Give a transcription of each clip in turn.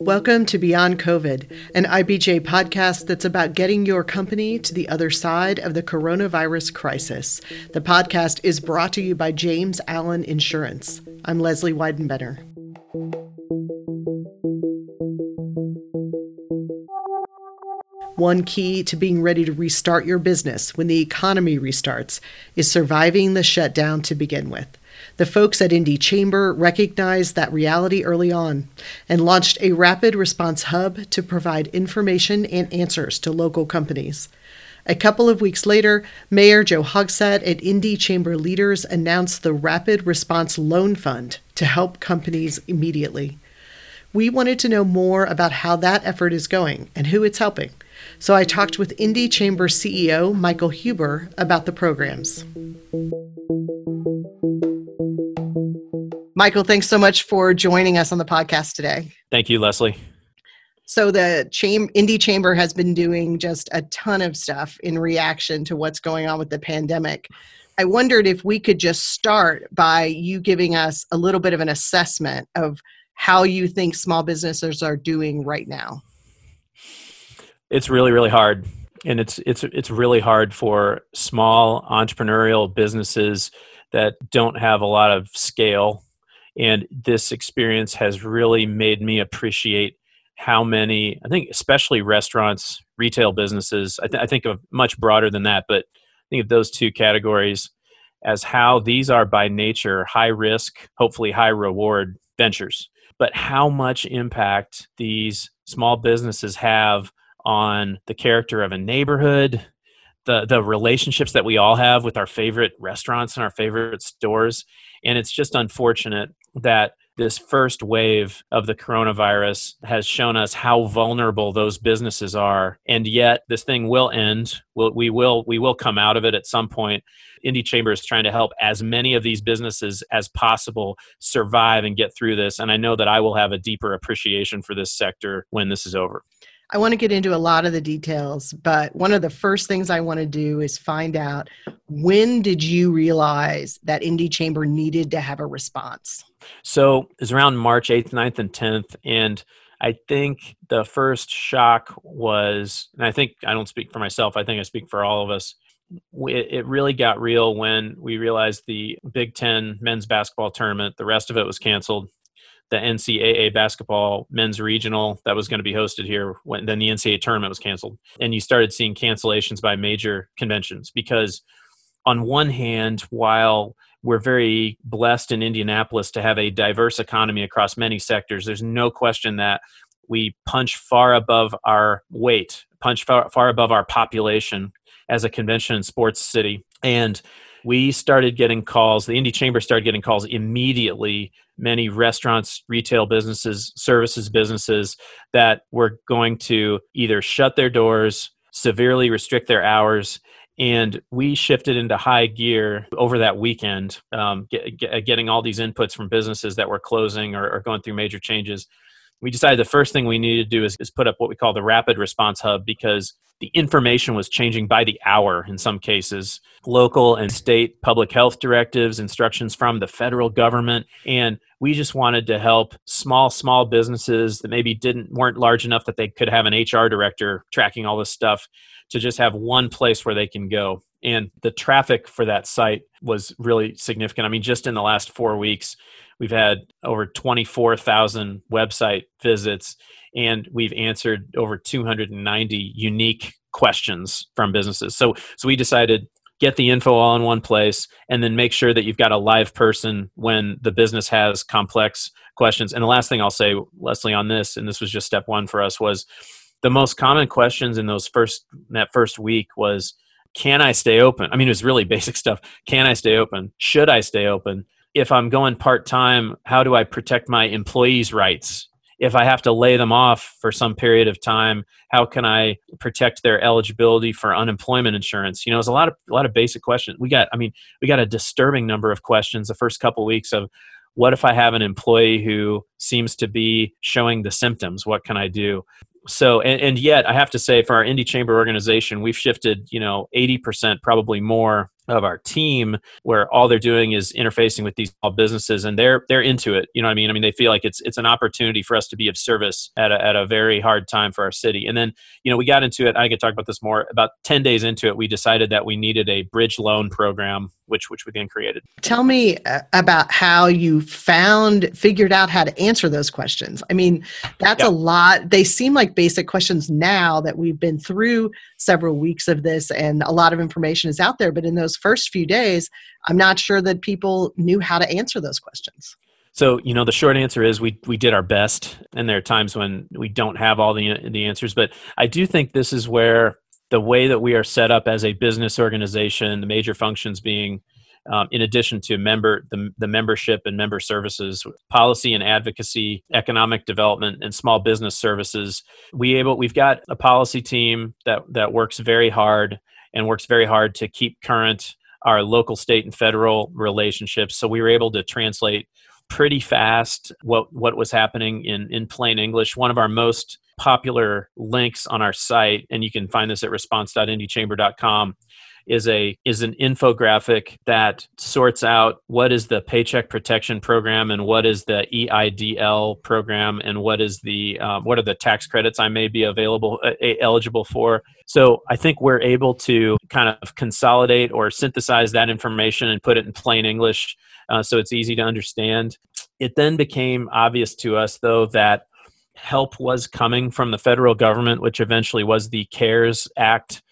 Welcome to Beyond COVID, an IBJ podcast that's about getting your company to the other side of the coronavirus crisis. The podcast is brought to you by James Allen Insurance. I'm Leslie Weidenbender. One key to being ready to restart your business when the economy restarts is surviving the shutdown to begin with. The folks at Indy Chamber recognized that reality early on and launched a rapid response hub to provide information and answers to local companies. A couple of weeks later, Mayor Joe Hogsett and Indy Chamber leaders announced the Rapid Response Loan Fund to help companies immediately. We wanted to know more about how that effort is going and who it's helping. So I talked with Indy Chamber CEO Michael Huber about the programs. Michael, thanks so much for joining us on the podcast today. Thank you, Leslie. So the Cham- Indy Chamber has been doing just a ton of stuff in reaction to what's going on with the pandemic. I wondered if we could just start by you giving us a little bit of an assessment of how you think small businesses are doing right now. It's really, really hard, and it's it's it's really hard for small entrepreneurial businesses that don't have a lot of scale and this experience has really made me appreciate how many, I think, especially restaurants, retail businesses, I, th- I think of much broader than that, but I think of those two categories as how these are by nature high risk, hopefully high reward ventures. But how much impact these small businesses have on the character of a neighborhood, the the relationships that we all have with our favorite restaurants and our favorite stores and it's just unfortunate that this first wave of the coronavirus has shown us how vulnerable those businesses are. And yet this thing will end. We'll, we will we will come out of it at some point. Indy chamber is trying to help as many of these businesses as possible survive and get through this. And i know that i will have a deeper appreciation for this sector when this is over. I want to get into a lot of the details, but one of the first things I want to do is find out when did you realize that Indy Chamber needed to have a response? So it was around March 8th, 9th, and 10th. And I think the first shock was, and I think I don't speak for myself, I think I speak for all of us. It really got real when we realized the Big Ten men's basketball tournament, the rest of it was canceled the NCAA basketball men's regional that was going to be hosted here when then the NCAA tournament was canceled. And you started seeing cancellations by major conventions because on one hand, while we're very blessed in Indianapolis to have a diverse economy across many sectors, there's no question that we punch far above our weight, punch far, far above our population as a convention and sports city. And we started getting calls, the Indy Chamber started getting calls immediately. Many restaurants, retail businesses, services businesses that were going to either shut their doors, severely restrict their hours, and we shifted into high gear over that weekend, um, get, get, getting all these inputs from businesses that were closing or, or going through major changes we decided the first thing we needed to do is, is put up what we call the rapid response hub because the information was changing by the hour in some cases. Local and state public health directives instructions from the federal government and we just wanted to help small small businesses that maybe didn't weren't large enough that they could have an hr director tracking all this stuff to just have one place where they can go and the traffic for that site was really significant i mean just in the last four weeks We've had over 24,000 website visits, and we've answered over 290 unique questions from businesses. So, so we decided get the info all in one place and then make sure that you've got a live person when the business has complex questions. And the last thing I'll say, Leslie, on this, and this was just step one for us, was the most common questions in those first that first week was can I stay open? I mean, it was really basic stuff. Can I stay open? Should I stay open? if I'm going part time, how do I protect my employees' rights? If I have to lay them off for some period of time, how can I protect their eligibility for unemployment insurance? You know, it's a lot of a lot of basic questions. We got, I mean, we got a disturbing number of questions the first couple of weeks of what if I have an employee who seems to be showing the symptoms? What can I do? So and, and, yet i have to say for our Indy Chamber organization we've shifted you know 80% probably more of our team where all they're doing is interfacing with these small businesses and they're they're into it. You know what i mean? I mean they feel like it's it's an opportunity for us to be of service at a, at a very hard time for our city. And then you know we got into it i could talk about this more about 10 days into it we decided that we needed a bridge loan program which which we then created. Tell me uh, about how you found figured out how to answer those questions. I mean that's a lot. They seem like basic questions now that we've been through several weeks of this and a lot of information is out there but in those first few days i'm not sure that people knew how to answer those questions so, you know, the short answer is we we did our best, and there are times when we don't have all the the answers. But I do think this is where the way that we are set up as a business organization, the major functions being, um, in addition to member the, the membership and member services, policy and advocacy, economic development, and small business services, we able we've got a policy team that that works very hard and works very hard to keep current our local, state, and federal relationships. So we were able to translate pretty fast what what was happening in in plain English. One of our most popular links on our site, and you can find this at response.indychamber.com, is a is an infographic that sorts out what is the paycheck protection program and what is the EIDL program and what is the um, what are the tax credits I may be available uh, eligible for. So I think we're able to kind of consolidate or synthesize that information and put it in plain English uh, so it's easy to understand. It then became obvious to us, though, that help was coming from the federal government, which eventually was the CARES Act.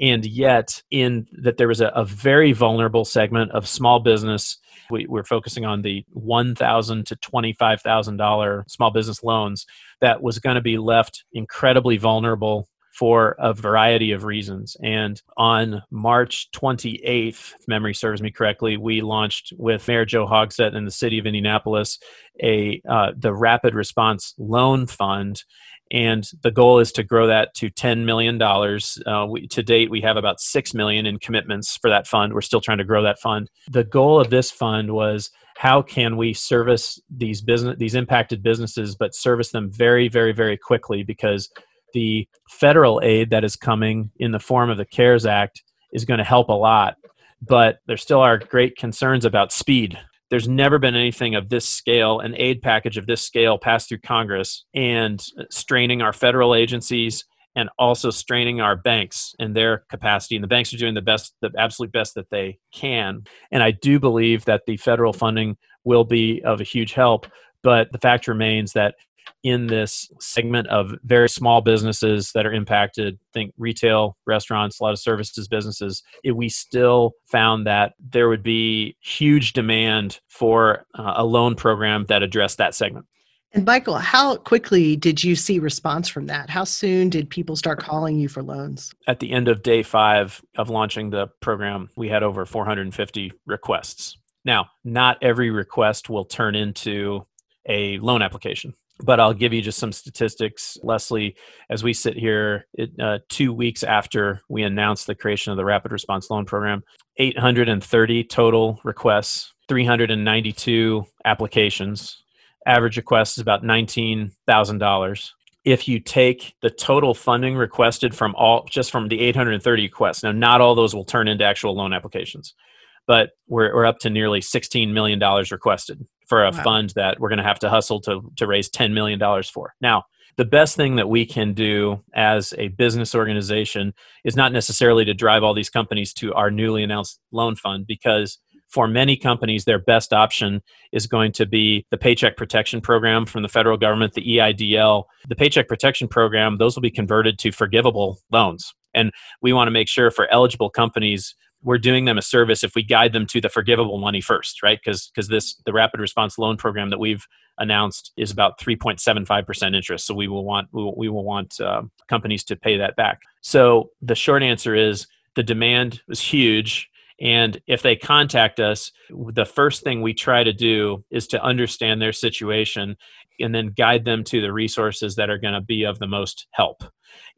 And yet, in that there was a, a very vulnerable segment of small business. We, we're focusing on the 1,000 to $25,000 small business loans that was going to be left incredibly vulnerable for a variety of reasons. And on March 28th, if memory serves me correctly, we launched with Mayor Joe Hogsett in the city of Indianapolis a uh, the Rapid Response Loan Fund. And the goal is to grow that to $10 million. Uh, we, to date, we have about 6 million in commitments for that fund. We're still trying to grow that fund. The goal of this fund was how can we service these business these impacted businesses but service them very very very quickly because the federal aid that is coming in the form of the CARES Act is going to help a lot. But there still are great concerns about speed. There's never been anything of this scale, an aid package of this scale passed through Congress and straining our federal agencies and also straining our banks and their capacity. And the banks are doing the best, the absolute best that they can. And I do believe that the federal funding will be of a huge help. But the fact remains that in this segment of very small businesses that are impacted think retail restaurants a lot of services businesses it, we still found that there would be huge demand for uh, a loan program that addressed that segment. And michael how quickly did you see response from that? How soon did people start calling you for loans? At the end of day five of launching the program we had over 450 requests. Now not every request will turn into a loan application but I'll give you just some statistics, Leslie. As we sit here, it, uh, two weeks after we announced the creation of the Rapid Response Loan Program, 830 total requests, 392 applications. Average request is about $19,000. If you take the total funding requested from all, just from the 830 requests, now not all those will turn into actual loan applications, but we're, we're up to nearly $16 million requested for a wow. fund that we're going to have to hustle to, to raise $10 million for. Now, the best thing that we can do as a business organization is not necessarily to drive all these companies to our newly announced loan fund because for many companies, their best option is going to be the Paycheck Protection Program from the federal government, the EIDL. The Paycheck Protection Program, those will be converted to forgivable loans. And we want to make sure for eligible companies, we're doing them a service if we guide them to the forgivable money first, right? Because because this the rapid response loan program that we've announced is about 3.75% interest. So we will want we will, want uh, companies to pay that back. So the short answer is the demand was huge. And if they contact us, the first thing we try to do is to understand their situation and then guide them to the resources that are going to be of the most help.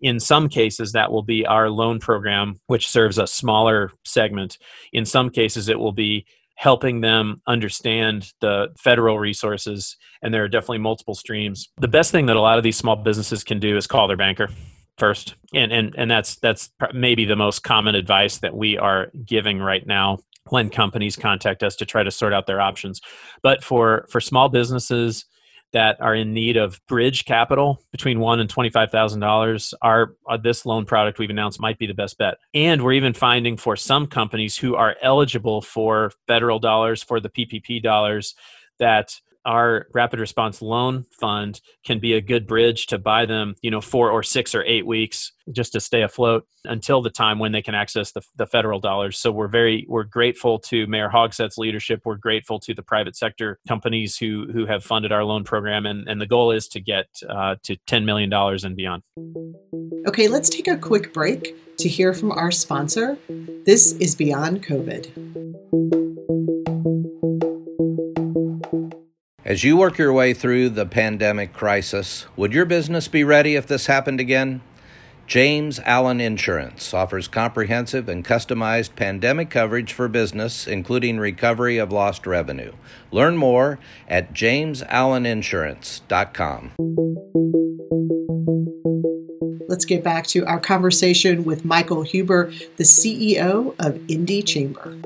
In some cases, that will be our loan program, which serves a smaller segment. In some cases, it will be helping them understand the federal resources and there are definitely multiple streams the best thing that a lot of these small businesses can do is call their banker first and and and that's that's maybe the most common advice that we are giving right now when companies contact us to try to sort out their options but for for small businesses that are in need of bridge capital between one and twenty-five thousand dollars, our uh, this loan product we've announced might be the best bet. And we're even finding for some companies who are eligible for federal dollars for the PPP dollars that our rapid response loan fund can be a good bridge to buy them you know four or six or eight weeks just to stay afloat until the time when they can access the, the federal dollars. So we're very we're grateful to mayor hogsett's leadership. We're grateful to the private sector companies who who have funded our loan program. And, and the goal is to get uh, to $10 million and beyond. Okay let's take a quick break to hear from our sponsor. This is beyond covid As you work your way through the pandemic crisis, would your business be ready if this happened again? James Allen Insurance offers comprehensive and customized pandemic coverage for business, including recovery of lost revenue. Learn more at jamesalleninsurance.com. Let's get back to our conversation with Michael Huber, the CEO of Indy Chamber.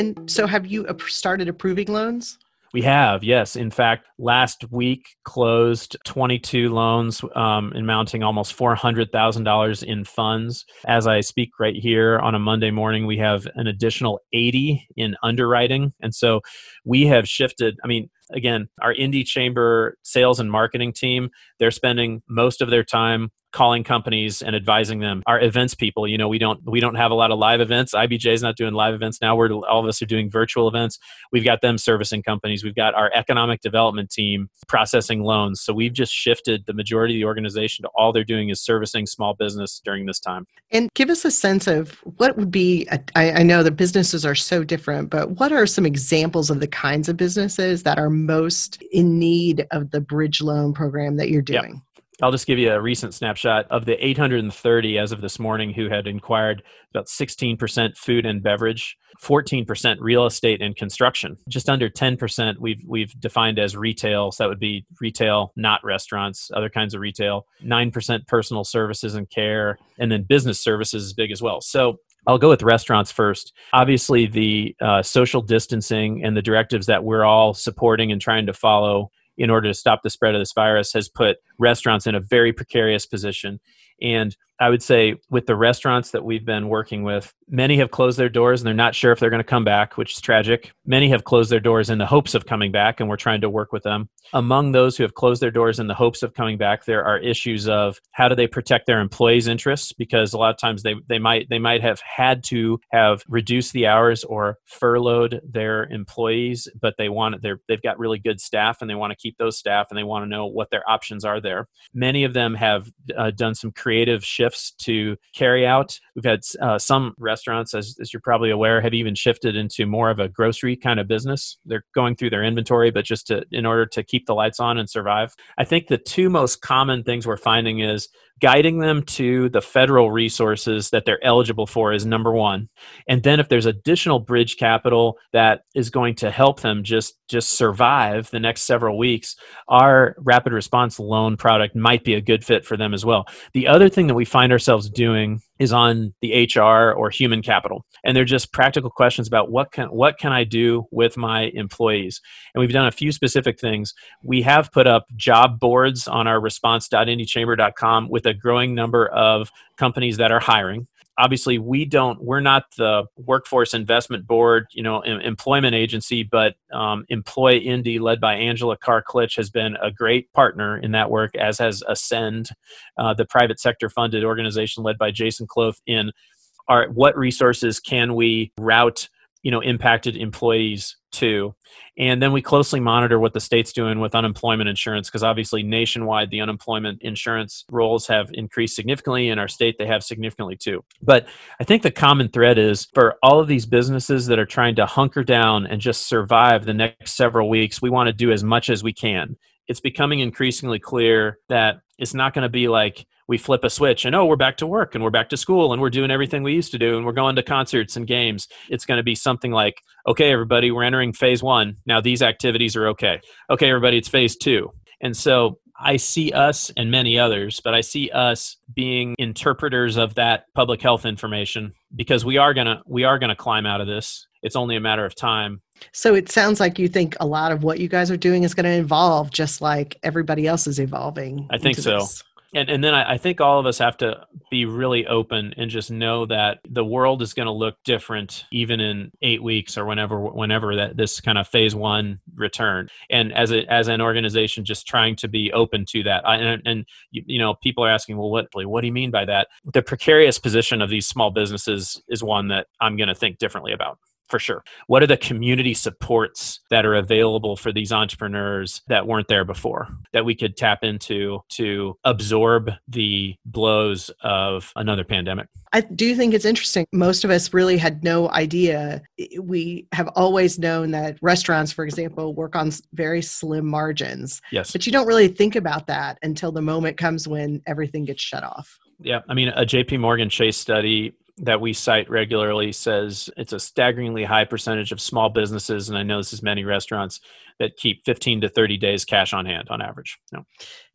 And so, have you started approving loans? We have, yes. In fact, last week closed 22 loans um, amounting almost $400,000 in funds. As I speak right here on a Monday morning, we have an additional 80 in underwriting. And so we have shifted. I mean, again, our Indy Chamber sales and marketing team, they're spending most of their time calling companies and advising them our events people. You know we don't we don't have a lot of live events. Ibj is not doing live events now. We're all of us are doing virtual events. We've got them servicing companies. We've got our economic development team processing loans. So we've just shifted the majority of the organization to all they're doing is servicing small business during this time. And give us a sense of what would be a, I, I know the businesses are so different but what are some examples of the kinds of businesses that are most in need of the bridge loan program that you're doing? yep. I'll just give you a recent snapshot of the 830 as of this morning who had inquired about 16% food and beverage, 14% real estate and construction. Just under 10% we've we've defined as retail, so that would be retail, not restaurants, other kinds of retail. 9% personal services and care, and then business services is big as well. So I'll go with restaurants first. Obviously, the uh, social distancing and the directives that we're all supporting and trying to follow in order to stop the spread of this virus has put restaurants in a very precarious position. And I would say with the restaurants that we've been working with, many have closed their doors and they're not sure if they're going to come back, which is tragic. Many have closed their doors in the hopes of coming back, and we're trying to work with them. Among those who have closed their doors in the hopes of coming back, there are issues of how do they protect their employees' interests because a lot of times they, they might they might have had to have reduced the hours or furloughed their employees, but they want they're they've got really good staff and they want to keep those staff and they want to know what their options are there. Many of them have uh, done some creative shifts to carry out. We've had uh, some restaurants, as, as you're probably aware, have even shifted into more of a grocery kind of business. They're going through their inventory, but just to, in order to keep the lights on and survive. I think the two most common things we're finding is guiding them to the federal resources that they're eligible for is number one and then if there's additional bridge capital that is going to help them just just survive the next several weeks our rapid response loan product might be a good fit for them as well the other thing that we find ourselves doing is on the hr or human capital. And they're just practical questions about what can what can i do with my employees? And we've done a few specific things. We have put up job boards on our response.indychamber.com with a growing number of companies that are hiring obviously we don't we're not the workforce investment board you know em- employment agency but um, employ indy led by Angela Carr Klitzsch has been a great partner in that work as has ascend uh, the private sector funded organization led by jason kloth in our what resources can we route you know impacted employees to and then we closely monitor what the state's doing with unemployment insurance because obviously nationwide the unemployment insurance rolls have increased significantly in our state. They have significantly too. But i think the common thread is for all of these businesses that are trying to hunker down and just survive the next several weeks we want to do as much as we can. It's becoming increasingly clear that it's not going to be like we flip a switch and oh we're back to work and we're back to school and we're doing everything we used to do and we're going to concerts and games it's going to be something like okay everybody we're entering phase one now these activities are okay okay everybody it's phase two and so I see us and many others, but I see us being interpreters of that public health information because we are gonna we are gonna climb out of this. It's only a matter of time. So it sounds like you think a lot of what you guys are doing is going to evolve just like everybody else is evolving. I think so. This and and then I, I, think all of us have to be really open and just know that the world is going to look different even in eight weeks or whenever whenever that this kind of phase one return and as a as an organization just trying to be open to that I, and, and you, you know people are asking well what what do you mean by that the precarious position of these small businesses is one that i'm going to think differently about for sure. What are the community supports that are available for these entrepreneurs that weren't there before that we could tap into to absorb the blows of another pandemic? I do think it's interesting. Most of us really had no idea. We have always known that restaurants, for example, work on very slim margins. Yes. But you don't really think about that until the moment comes when everything gets shut off. Yeah. I mean, a JP Morgan Chase study that we cite regularly says it's a staggeringly high percentage of small businesses, and I know this is many restaurants that keep 15 to 30 days cash on hand on average. No.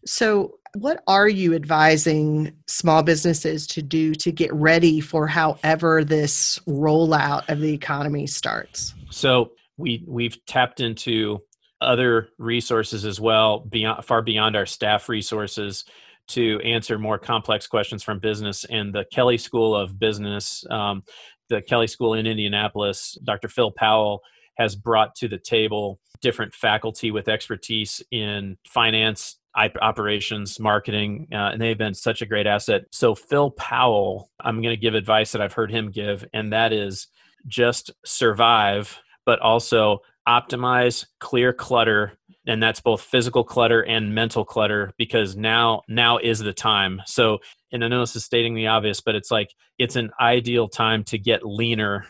So, what are you advising small businesses to do to get ready for however this rollout of the economy starts? So, we we've tapped into other resources as well beyond far beyond our staff resources to answer more complex questions from business. And the Kelley School of Business, um, the Kelley School in Indianapolis, Dr. Phil Powell has brought to the table different faculty with expertise in finance, operations, marketing, uh, and they've been such a great asset. So, Phil Powell, I'm going to give advice that I've heard him give, and that is just survive, but also optimize, clear clutter, and that's both physical clutter and mental clutter because now now is the time. So and i know this is stating the obvious but it's like it's an ideal time to get leaner.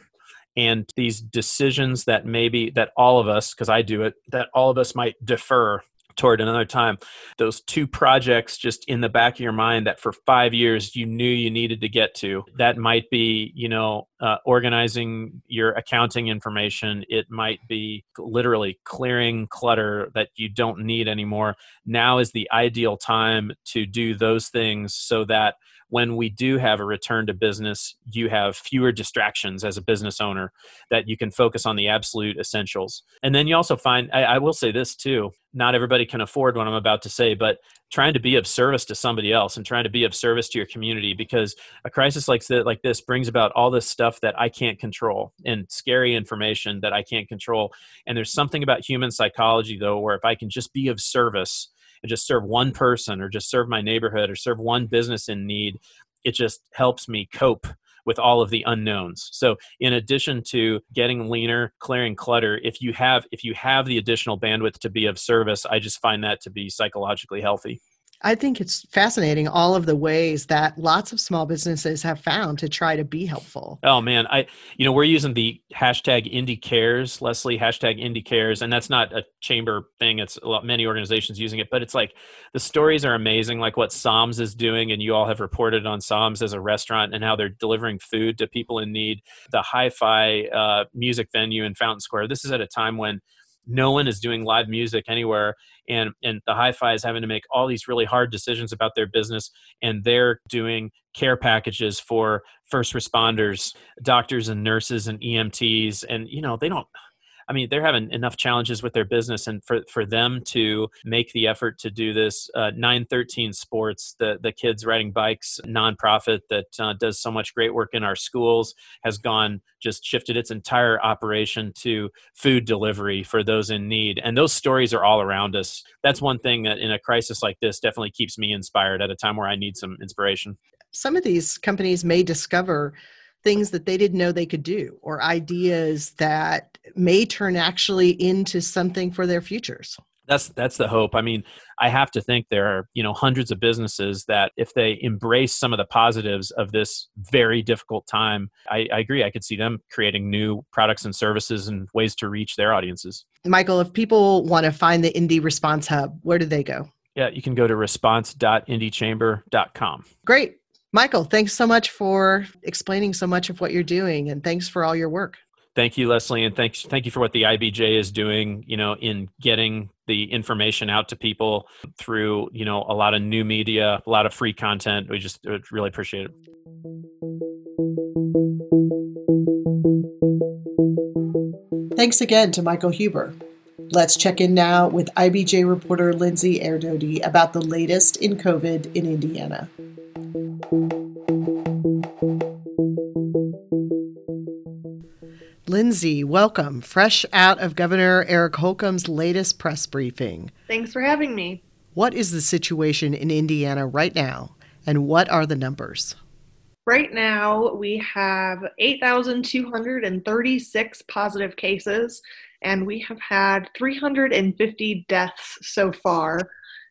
And these decisions that maybe that all of us because i do it that all of us might defer toward another time. Those two projects just in the back of your mind that for five years you knew you needed to get to. That might be, you know, uh, organizing your accounting information. It might be literally clearing clutter that you don't need anymore. Now is the ideal time to do those things so that when we do have a return to business, you have fewer distractions as a business owner that you can focus on the absolute essentials. And then you also find, I, I will say this too, not everybody can afford what I'm about to say, but trying to be of service to somebody else and trying to be of service to your community because a crisis like like this brings about all this stuff that I can't control and scary information that I can't control. And there's something about human psychology though, where if I can just be of service and just serve one person or just serve my neighborhood or serve one business in need, it just helps me cope with all of the unknowns. So in addition to getting leaner, clearing clutter, if you have if you have the additional bandwidth to be of service, I just find that to be psychologically healthy. I think it's fascinating all of the ways that lots of small businesses have found to try to be helpful. Oh man, I you know we're using the hashtag Indy Cares, Leslie hashtag Indy Cares, and that's not a chamber thing. It's a lot many organizations using it, but it's like the stories are amazing, like what Sahm's is doing, and you all have reported on Sahm's as a restaurant and how they're delivering food to people in need. The Hi-Fi uh, music venue in Fountain Square. This is at a time when no one is doing live music anywhere and and the hi-fi is having to make all these really hard decisions about their business and they're doing care packages for first responders doctors and nurses and emts and you know they don't I mean, they're having enough challenges with their business, and for, for them to make the effort to do this, uh, Nine13sports, the, the kids riding bikes nonprofit that uh, does so much great work in our schools, has gone just shifted its entire operation to food delivery for those in need. And those stories are all around us. That's one thing that in a crisis like this definitely keeps me inspired at a time where I need some inspiration. Some of these companies may discover things that they didn't know they could do or ideas that may turn actually into something for their futures. That's that's the hope. I mean i have to think there are you know hundreds of businesses that if they embrace some of the positives of this very difficult time I, I, agree i could see them creating new products and services and ways to reach their audiences. Michael if people want to find the Indy response hub where do they go? Yeah you can go to response.indychamber.com great Michael, thanks so much for explaining so much of what you're doing and thanks for all your work. thank you, Leslie, and thanks thank you for what the IBJ is doing. You know, in getting the information out to people through you know a lot of new media, a lot of free content. We just really appreciate it. Thanks again to Michael Huber. Let's check in now with IBJ reporter Lindsay Erdody about the latest in COVID in Indiana. Lindsay, welcome. Fresh out of Governor Eric Holcomb's latest press briefing. Thanks for having me. What is the situation in Indiana right now, and what are the numbers? Right now, we have 8,236 positive cases, and we have had 350 deaths so far.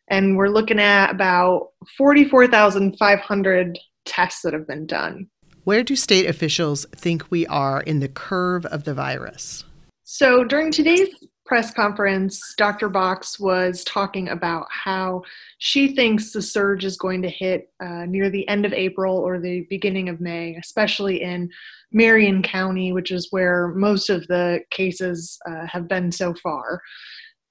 And we're looking at about 44,500 tests that have been done. Where do state officials think we are in the curve of the virus? So, during today's press conference, Dr. Box was talking about how she thinks the surge is going to hit uh, near the end of April or the beginning of May, especially in Marion County, which is where most of the cases uh, have been so far.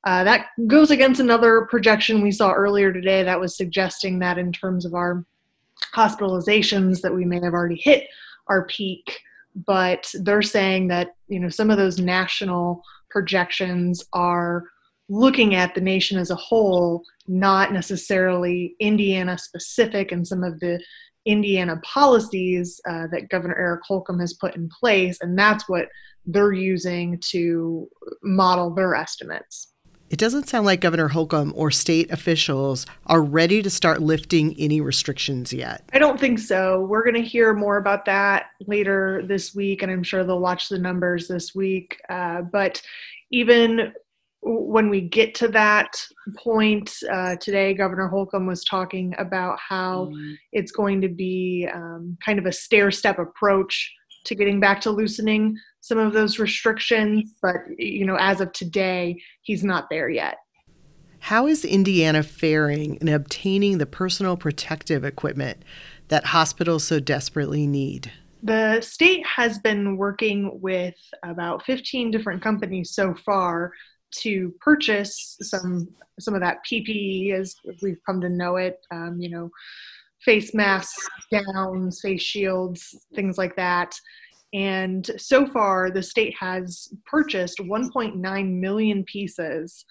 Uh, that goes against another projection we saw earlier today that was suggesting that in terms of our hospitalizations that we may have already hit our peak but they're saying that you know some of those national projections are looking at the nation as a whole not necessarily indiana specific and some of the indiana policies uh, that governor eric holcomb has put in place and that's what they're using to model their estimates it doesn't sound like Governor Holcomb or state officials are ready to start lifting any restrictions yet. I don't think so. We're going to hear more about that later this week, and I'm sure they'll watch the numbers this week. Uh, but even when we get to that point uh, today, Governor Holcomb was talking about how mm. it's going to be um, kind of a stair step approach to getting back to loosening some of those restrictions, but you know, as of today, he's not there yet. How is Indiana faring in obtaining the personal protective equipment that hospitals so desperately need? The state has been working with about 15 different companies so far to purchase some some of that PPE as we've come to know it. Um, you know, face masks, gowns, face shields, things like that. And so far, the state has purchased 1.9 million pieces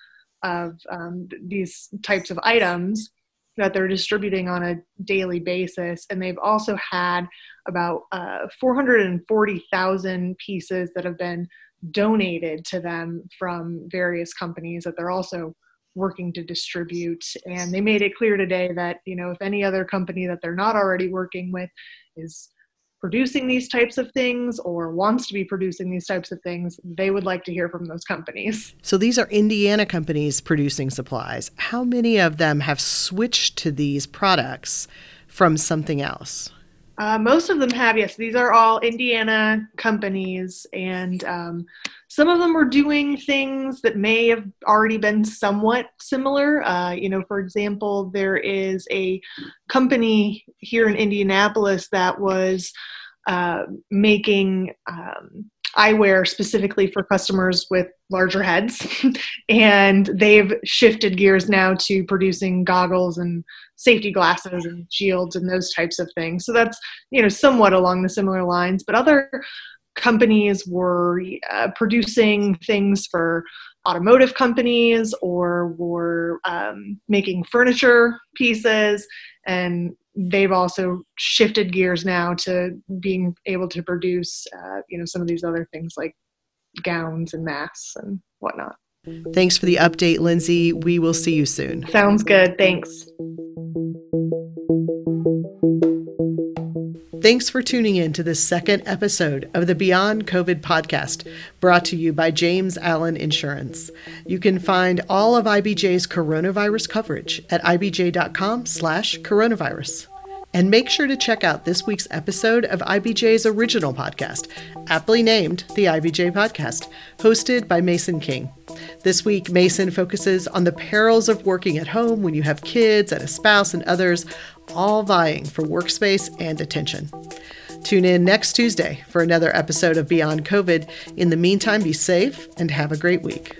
of um, these types of items that they're distributing on a daily basis. And they've also had about uh, 440,000 pieces that have been donated to them from various companies that they're also working to distribute. And they made it clear today that, you know, if any other company that they're not already working with is producing these types of things or wants to be producing these types of things, they would like to hear from those companies. So these are Indiana companies producing supplies. How many of them have switched to these products from something else? Uh, most of them have, yes. These are all Indiana companies, and um, some of them are doing things that may have already been somewhat similar. Uh, you know, for example, there is a company here in Indianapolis that was uh, making um, eyewear specifically for customers with larger heads. and they've shifted gears now to producing goggles and safety glasses and shields and those types of things. So that's, you know, somewhat along the similar lines. But other companies were uh, producing things for automotive companies or were um, making furniture pieces and they've also shifted gears now to being able to produce uh, you know some of these other things like gowns and masks and whatnot. Thanks for the update lindsay. We will see you soon. Sounds good. Thanks Thanks for tuning in to this second episode of the Beyond COVID podcast, brought to you by James Allen Insurance. You can find all of IBJ's coronavirus coverage at ibj.com/slash coronavirus. And make sure to check out this week's episode of IBJ's original podcast, aptly named the IBJ Podcast, hosted by Mason King. This week, Mason focuses on the perils of working at home when you have kids and a spouse and others all vying for workspace and attention. Tune in next Tuesday for another episode of Beyond COVID. In the meantime, be safe and have a great week.